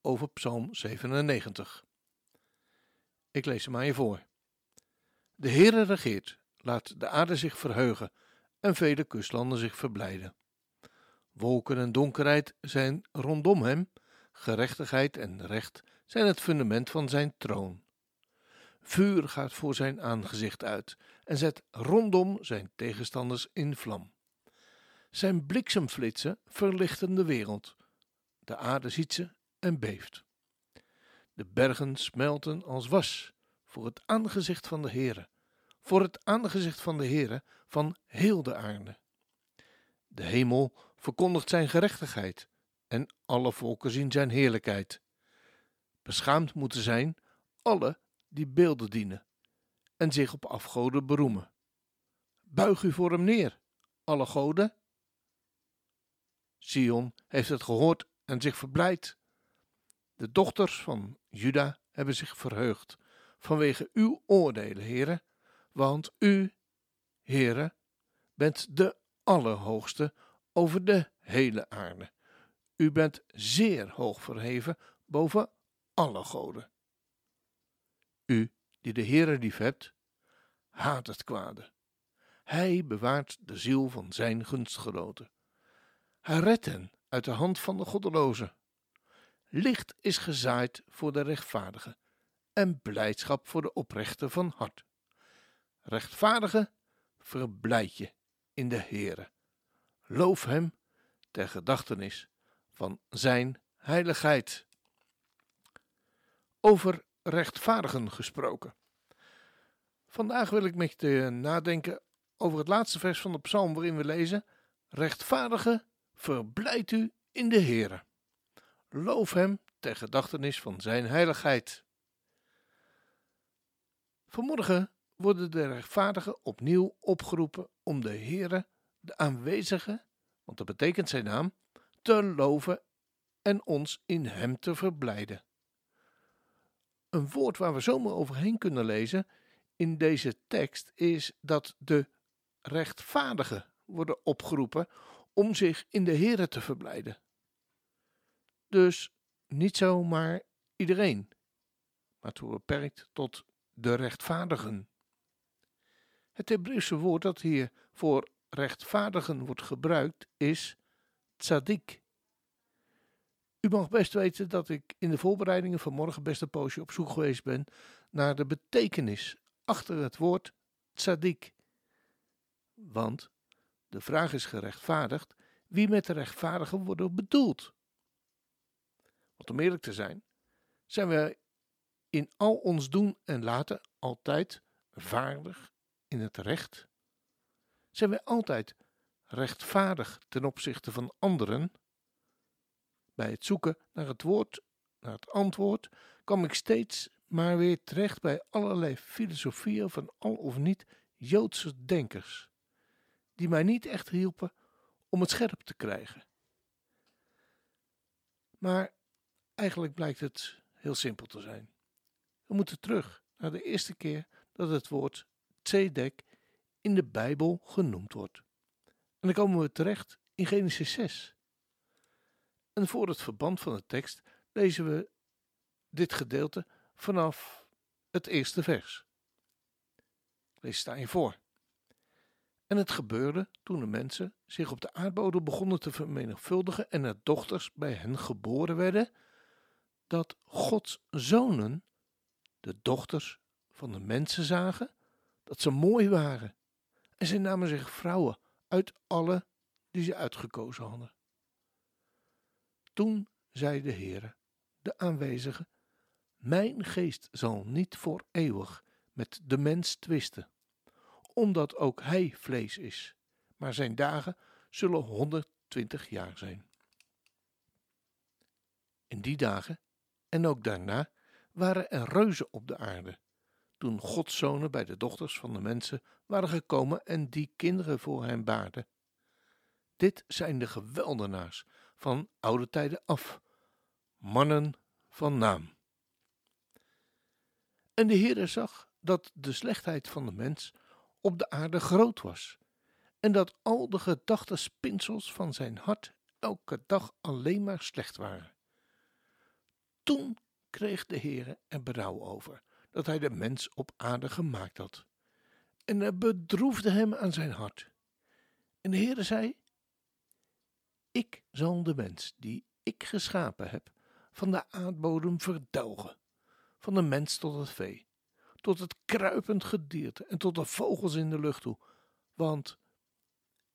over Psalm 97. Ik lees hem aan je voor. De Heere regeert, laat de aarde zich verheugen en vele kustlanden zich verblijden. Wolken en donkerheid zijn rondom hem, gerechtigheid en recht zijn het fundament van zijn troon. Vuur gaat voor zijn aangezicht uit en zet rondom zijn tegenstanders in vlam. Zijn bliksemflitsen verlichten de wereld. De aarde ziet ze en beeft. De bergen smelten als was voor het aangezicht van de Heere, voor het aangezicht van de Heere van heel de aarde. De hemel verkondigt zijn gerechtigheid en alle volken zien zijn heerlijkheid. Beschaamd moeten zijn alle die beelden dienen en zich op afgoden beroemen. Buig u voor hem neer, alle goden. Sion heeft het gehoord en zich verblijd. De dochters van Juda hebben zich verheugd vanwege uw oordelen, heren, want u, heren, bent de Allerhoogste over de hele aarde. U bent zeer hoog verheven boven alle goden. U, die de Heere lief hebt, haat het kwade. Hij bewaart de ziel van zijn gunstgenoten. Hij redt hen uit de hand van de goddelozen. Licht is gezaaid voor de rechtvaardigen en blijdschap voor de oprechte van hart. Rechtvaardige, verblijd je in de Heere. Loof hem ter gedachtenis van zijn heiligheid. Over rechtvaardigen gesproken. Vandaag wil ik met je nadenken over het laatste vers van de psalm waarin we lezen: Rechtvaardige, verblijd u in de Heere. Loof hem ter gedachtenis van zijn heiligheid. Vanmorgen worden de rechtvaardigen opnieuw opgeroepen om de Heere, de aanwezige, want dat betekent zijn naam, te loven en ons in hem te verblijden. Een woord waar we zomaar overheen kunnen lezen in deze tekst is dat de rechtvaardigen worden opgeroepen om zich in de Heere te verblijden. Dus niet zomaar iedereen, maar het beperkt tot de rechtvaardigen. Het Hebreeuwse woord dat hier voor rechtvaardigen wordt gebruikt is tzadik. U mag best weten dat ik in de voorbereidingen van morgen best een poosje op zoek geweest ben naar de betekenis achter het woord tzadik. Want de vraag is gerechtvaardigd wie met de rechtvaardigen wordt bedoeld. Om eerlijk te zijn, zijn we in al ons doen en laten altijd vaardig in het recht? Zijn wij altijd rechtvaardig ten opzichte van anderen? Bij het zoeken naar het woord, naar het antwoord, kwam ik steeds maar weer terecht bij allerlei filosofieën van al of niet Joodse denkers, die mij niet echt hielpen om het scherp te krijgen. Maar eigenlijk blijkt het heel simpel te zijn. We moeten terug naar de eerste keer dat het woord tzedek in de Bijbel genoemd wordt. En dan komen we terecht in Genesis 6. En voor het verband van de tekst lezen we dit gedeelte vanaf het eerste vers. Lees het je voor. En het gebeurde toen de mensen zich op de aardbodem begonnen te vermenigvuldigen en er dochters bij hen geboren werden, dat Gods zonen de dochters van de mensen zagen dat ze mooi waren. En zij namen zich vrouwen uit alle die ze uitgekozen hadden. Toen zei de Heere, de aanwezige, mijn geest zal niet voor eeuwig met de mens twisten, omdat ook hij vlees is, maar zijn dagen zullen 120 jaar zijn. In die dagen En ook daarna waren er reuzen op de aarde. Toen Gods zonen bij de dochters van de mensen waren gekomen en die kinderen voor hen baarden. Dit zijn de geweldenaars van oude tijden af, mannen van naam. En de Heere zag dat de slechtheid van de mens op de aarde groot was, en dat al de gedachtenspinsels van zijn hart elke dag alleen maar slecht waren. Toen kreeg de Heere er berouw over dat hij de mens op aarde gemaakt had. En het bedroefde hem aan zijn hart. En de Heere zei: Ik zal de mens die ik geschapen heb van de aardbodem verdelgen, van de mens tot het vee, tot het kruipend gedierte en tot de vogels in de lucht toe, want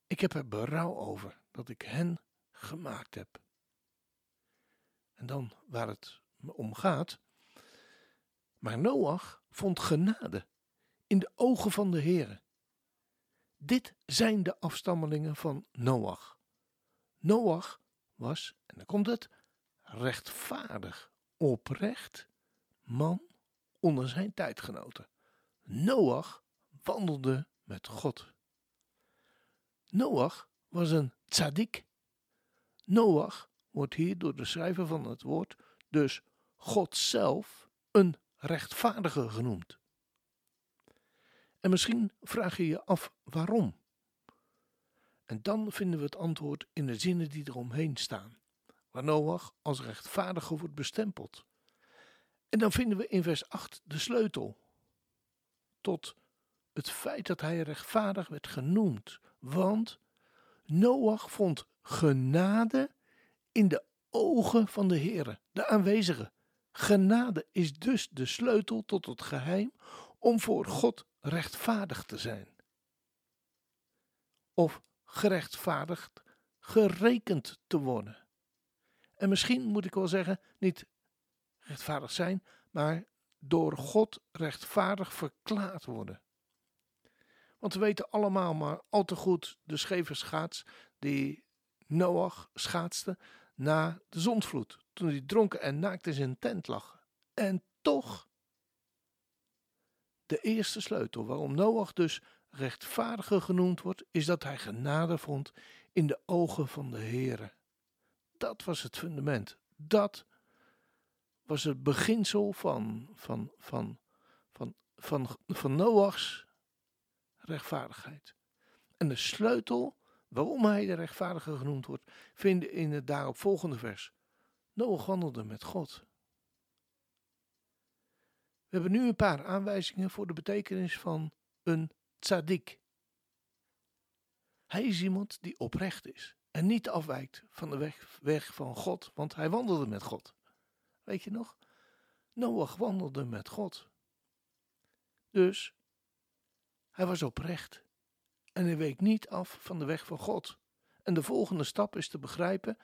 ik heb er berouw over dat ik hen gemaakt heb. En dan waar het om gaat. Maar Noach vond genade in de ogen van de Heere. Dit zijn de afstammelingen van Noach. Noach was, en dan komt het, rechtvaardig, oprecht, man onder zijn tijdgenoten. Noach wandelde met God. Noach was een tzaddik. Noach wordt hier door de schrijver van het woord dus God zelf een rechtvaardige genoemd. En misschien vraag je je af waarom. En dan vinden we het antwoord in de zinnen die eromheen staan, waar Noach als rechtvaardige wordt bestempeld. En dan vinden we in vers 8 de sleutel tot het feit dat hij rechtvaardig werd genoemd, want Noach vond genade in de ogen van de Heere, de aanwezige. Genade is dus de sleutel tot het geheim om voor God rechtvaardig te zijn. Of gerechtvaardigd, gerekend te worden. En misschien moet ik wel zeggen, niet rechtvaardig zijn, maar door God rechtvaardig verklaard worden. Want we weten allemaal maar al te goed de scheve schaats die Noach schaatste na de zondvloed, toen hij dronken en naakt in zijn tent lag. En toch, de eerste sleutel waarom Noach dus rechtvaardiger genoemd wordt, is dat hij genade vond in de ogen van de Heere. Dat was het fundament. Dat was het beginsel van, van, van, van, van, van Noachs rechtvaardigheid. En de sleutel waarom hij de rechtvaardige genoemd wordt, vinden in het daarop volgende vers. Noach wandelde met God. We hebben nu een paar aanwijzingen voor de betekenis van een tzaddik. Hij is iemand die oprecht is en niet afwijkt van de weg, weg van God, want hij wandelde met God. Weet je nog? Noach wandelde met God. Dus hij was oprecht en hij week niet af van de weg van God. En de volgende stap is te begrijpen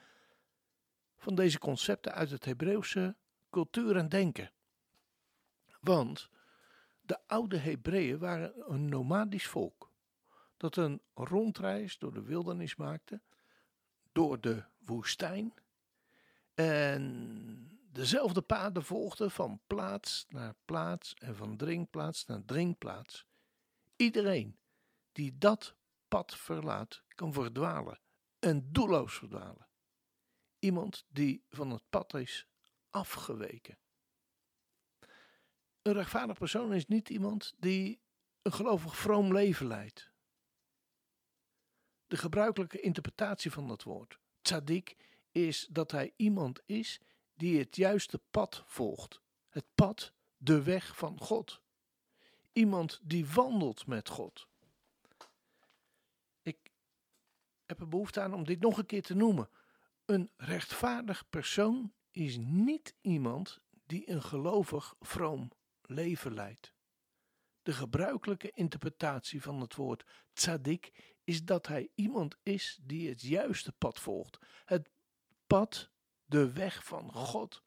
van deze concepten uit het Hebreeuwse cultuur en denken. Want de oude Hebreeën waren een nomadisch volk dat een rondreis door de wildernis maakte, door de woestijn en dezelfde paden volgde van plaats naar plaats en van drinkplaats naar drinkplaats. Iedereen die dat pad verlaat, kan verdwalen en doelloos verdwalen. Iemand die van het pad is afgeweken. Een rechtvaardig persoon is niet iemand die een gelovig vroom leven leidt. De gebruikelijke interpretatie van dat woord, tzaddik, is dat hij iemand is die het juiste pad volgt. Het pad, de weg van God. Iemand die wandelt met God heb er behoefte aan om dit nog een keer te noemen. Een rechtvaardig persoon is niet iemand die een gelovig, vroom leven leidt. De gebruikelijke interpretatie van het woord tzaddik is dat hij iemand is die het juiste pad volgt. Het pad, de weg van God.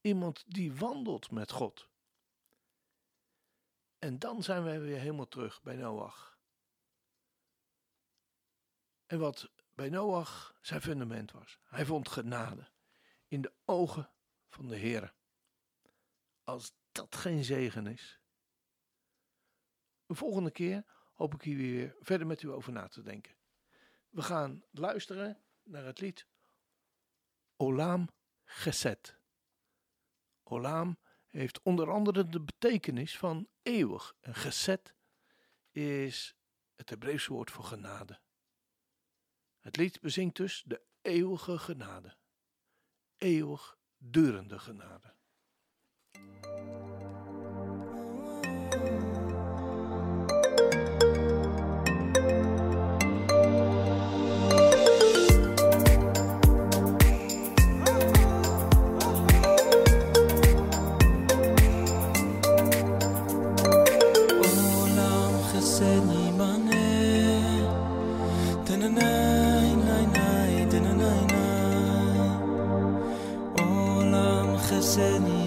Iemand die wandelt met God. En dan zijn wij weer helemaal terug bij Noach. En wat bij Noach zijn fundament was. Hij vond genade in de ogen van de Heer. als dat geen zegen is. De volgende keer hoop ik hier weer verder met u over na te denken. We gaan luisteren naar het lied Olam Geset. Olam heeft onder andere de betekenis van eeuwig. En Geset is het Hebreeuwse woord voor genade. Het lied bezingt dus de eeuwige genade. Eeuwig durende genade. gezin.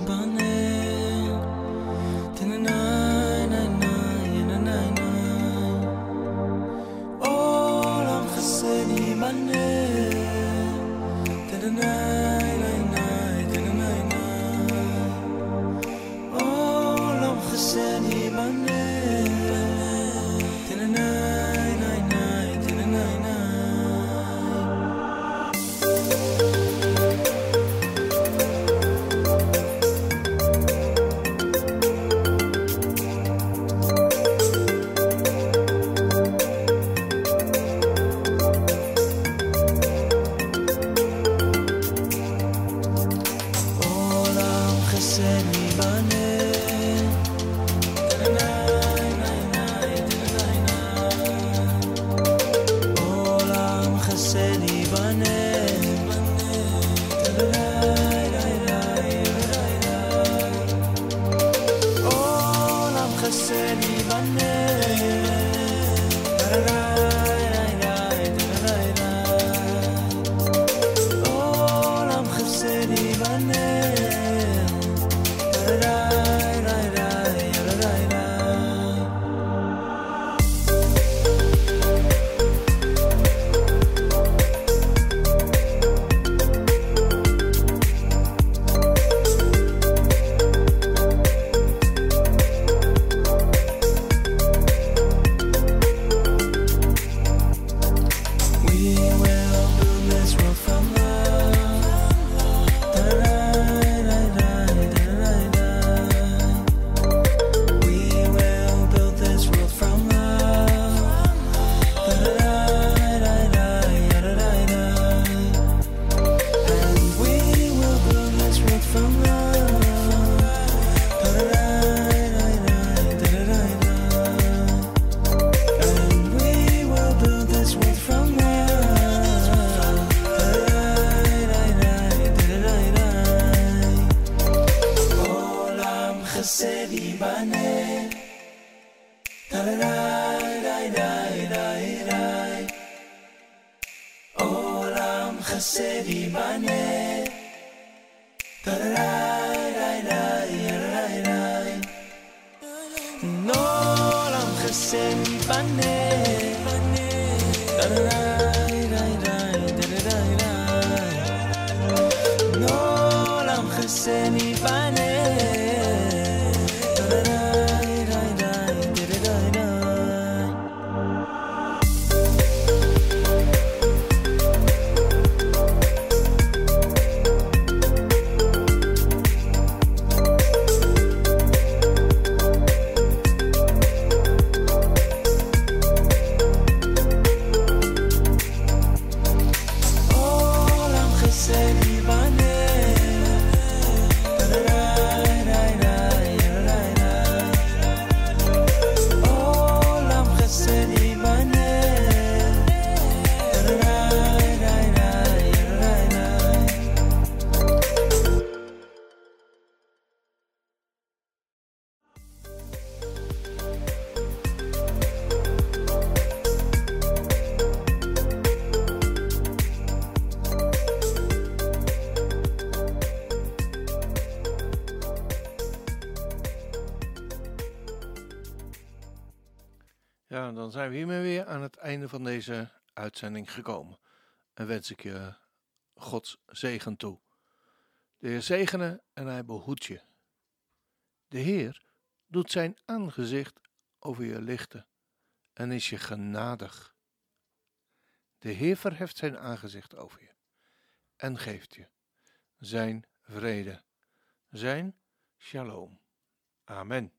Dan zijn we hiermee weer aan het einde van deze uitzending gekomen. En wens ik je Gods zegen toe. De Heer zegene en hij behoedt je. De Heer doet zijn aangezicht over je lichten en is je genadig. De Heer verheft zijn aangezicht over je en geeft je zijn vrede, zijn shalom. Amen.